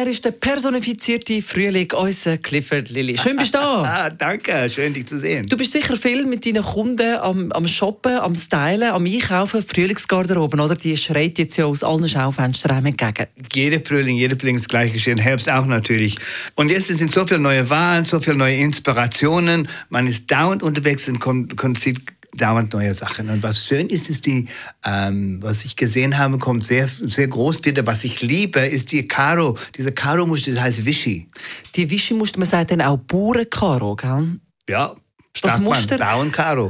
Er ist der personifizierte Frühling, unser Clifford Lilly. Schön bist du da. Ah, danke, schön dich zu sehen. Du bist sicher viel mit deinen Kunden am, am Shoppen, am Stylen, am Einkaufen, Frühlingsgarderoben, oder? Die schreit jetzt ja aus allen Schaufenstern entgegen. Jeder Frühling, jeder Frühling ist gleich geschehen, Herbst auch natürlich. Und jetzt sind so viele neue Wahlen, so viele neue Inspirationen. Man ist dauernd unterwegs und kommt, kommt sieht dauernd neue Sachen. Und was schön ist, ist die, ähm, was ich gesehen habe, kommt sehr, sehr groß wieder. Was ich liebe, ist die Karo. Diese Karo-Muster, das heißt Vichy. Die Vichy-Muster, man sagt dann auch Bauernkaro, gell? Ja, Das Muster,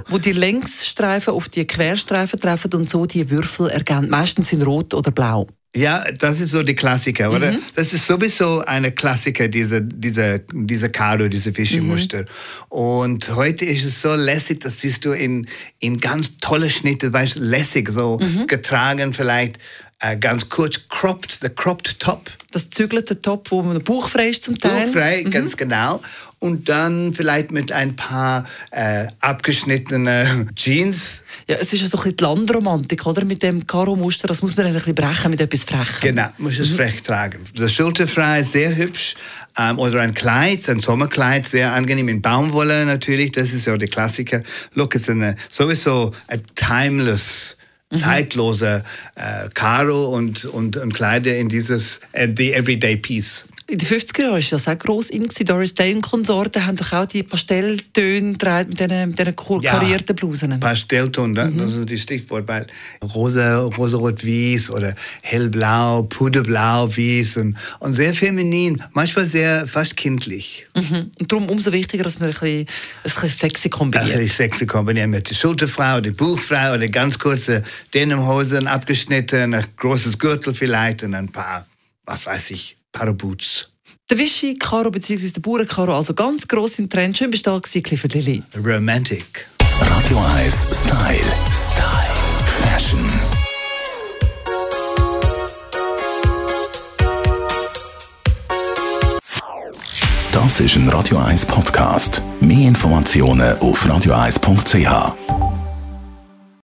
wo die Längsstreifen auf die Querstreifen treffen und so die Würfel ergänzen. Meistens in Rot oder Blau. Ja, das ist so die Klassiker, oder? Das ist sowieso eine Klassiker, diese, diese, diese Karo, diese Fischemuster. Und heute ist es so lässig, das siehst du in, in ganz tolle Schnitte, weißt lässig, so getragen vielleicht, äh, ganz kurz, cropped, the cropped top. Das zügelte Top, wo man bauchfrei ist zum Teil. Bauchfrei, ganz genau. Und dann vielleicht mit ein paar äh, abgeschnittene Jeans. Ja, es ist ja so ein bisschen die Landromantik, oder? Mit dem Karo-Muster, das muss man ein bisschen brechen mit etwas Frechem. Genau, muss es frech tragen. Das Schulterfrei ist sehr hübsch. Ähm, oder ein Kleid, ein Sommerkleid, sehr angenehm in Baumwolle natürlich. Das ist ja der Klassiker. Look, es ist eine, sowieso ein timeless, zeitlose äh, Karo und, und, und Kleider in dieses äh, the everyday piece. In den 50er Jahren war das auch gross in. Doris Day und Konsorten haben doch auch die Pastelltöne mit diesen, mit diesen Ja. karierten Blusen. Pastellton, da- das ist das Stichwort, weil rosa, rosarot-wies oder hellblau, puderblau, wies und, und sehr feminin, manchmal sehr fast kindlich. Mhm. Und darum umso wichtiger, dass man ein bisschen, ein bisschen sexy kombiniert. ich sexy kombinieren mit der Schulterfrau, der Buchfrau oder ganz kurze Denimhosen, abgeschnitten, ein großes Gürtel vielleicht und ein paar, was weiß ich, paar Boots. Der Vichy Karo bzw. der Bauernkaro, also ganz gross im Trend. Schön bist du da gewesen, Clifford Lilly. Romantic. Radio 1 Style. Style. Fashion. Das ist ein Radio 1 Podcast. Mehr Informationen auf radio1.ch.